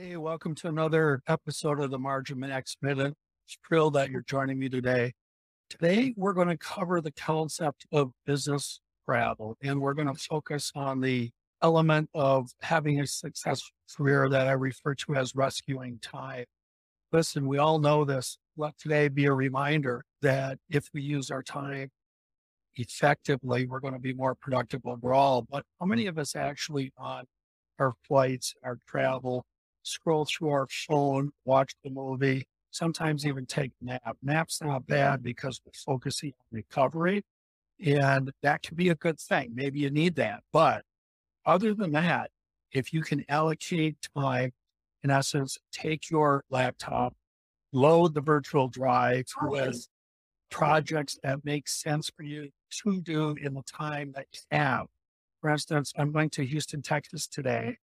welcome to another episode of the Margin Minute. Thrilled that you're joining me today. Today, we're going to cover the concept of business travel, and we're going to focus on the element of having a successful career that I refer to as rescuing time. Listen, we all know this. Let today be a reminder that if we use our time effectively, we're going to be more productive overall. But how many of us actually on our flights, our travel, scroll through our phone, watch the movie, sometimes even take a nap. Nap's not bad because we're focusing on recovery. And that can be a good thing. Maybe you need that. But other than that, if you can allocate time, in essence, take your laptop, load the virtual drive with projects that make sense for you to do in the time that you have. For instance, I'm going to Houston, Texas today,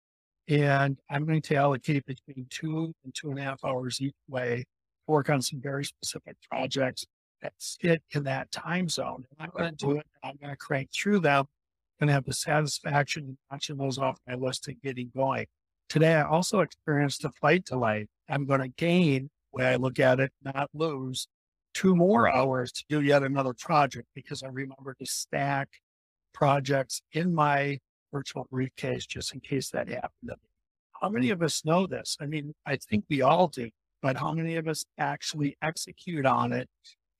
and I'm going to allocate between two and two and a half hours each way to work on some very specific projects that sit in that time zone. And I'm going to do it. I'm going to crank through them and have the satisfaction of watching those off my list and getting going. Today, I also experienced a flight delay. I'm going to gain, when I look at it, not lose two more hours to do yet another project because I remember to stack projects in my virtual briefcase just in case that happened. How many of us know this? I mean, I think we all do but how many of us actually execute on it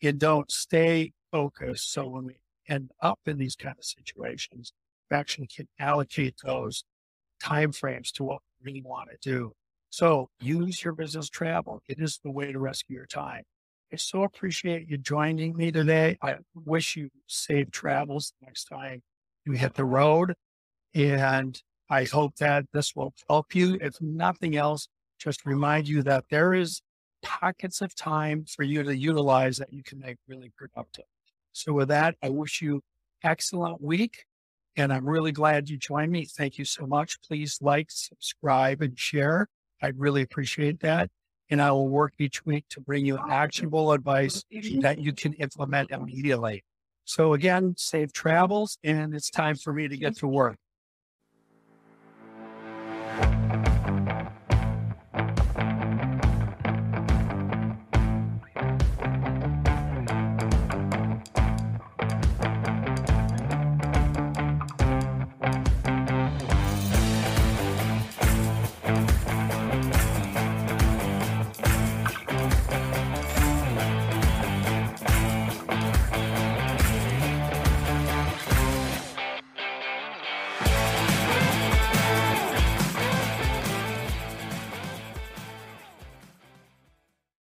and don't stay focused? So when we end up in these kind of situations, we actually can allocate those time frames to what we really want to do. So use your business travel. It is the way to rescue your time. I so appreciate you joining me today. I wish you safe travels next time you hit the road. And I hope that this will help you. If nothing else, just remind you that there is pockets of time for you to utilize that you can make really productive. So with that, I wish you excellent week and I'm really glad you joined me. Thank you so much. Please like, subscribe and share. I'd really appreciate that. And I will work each week to bring you actionable advice that you can implement immediately. So again, safe travels and it's time for me to get to work.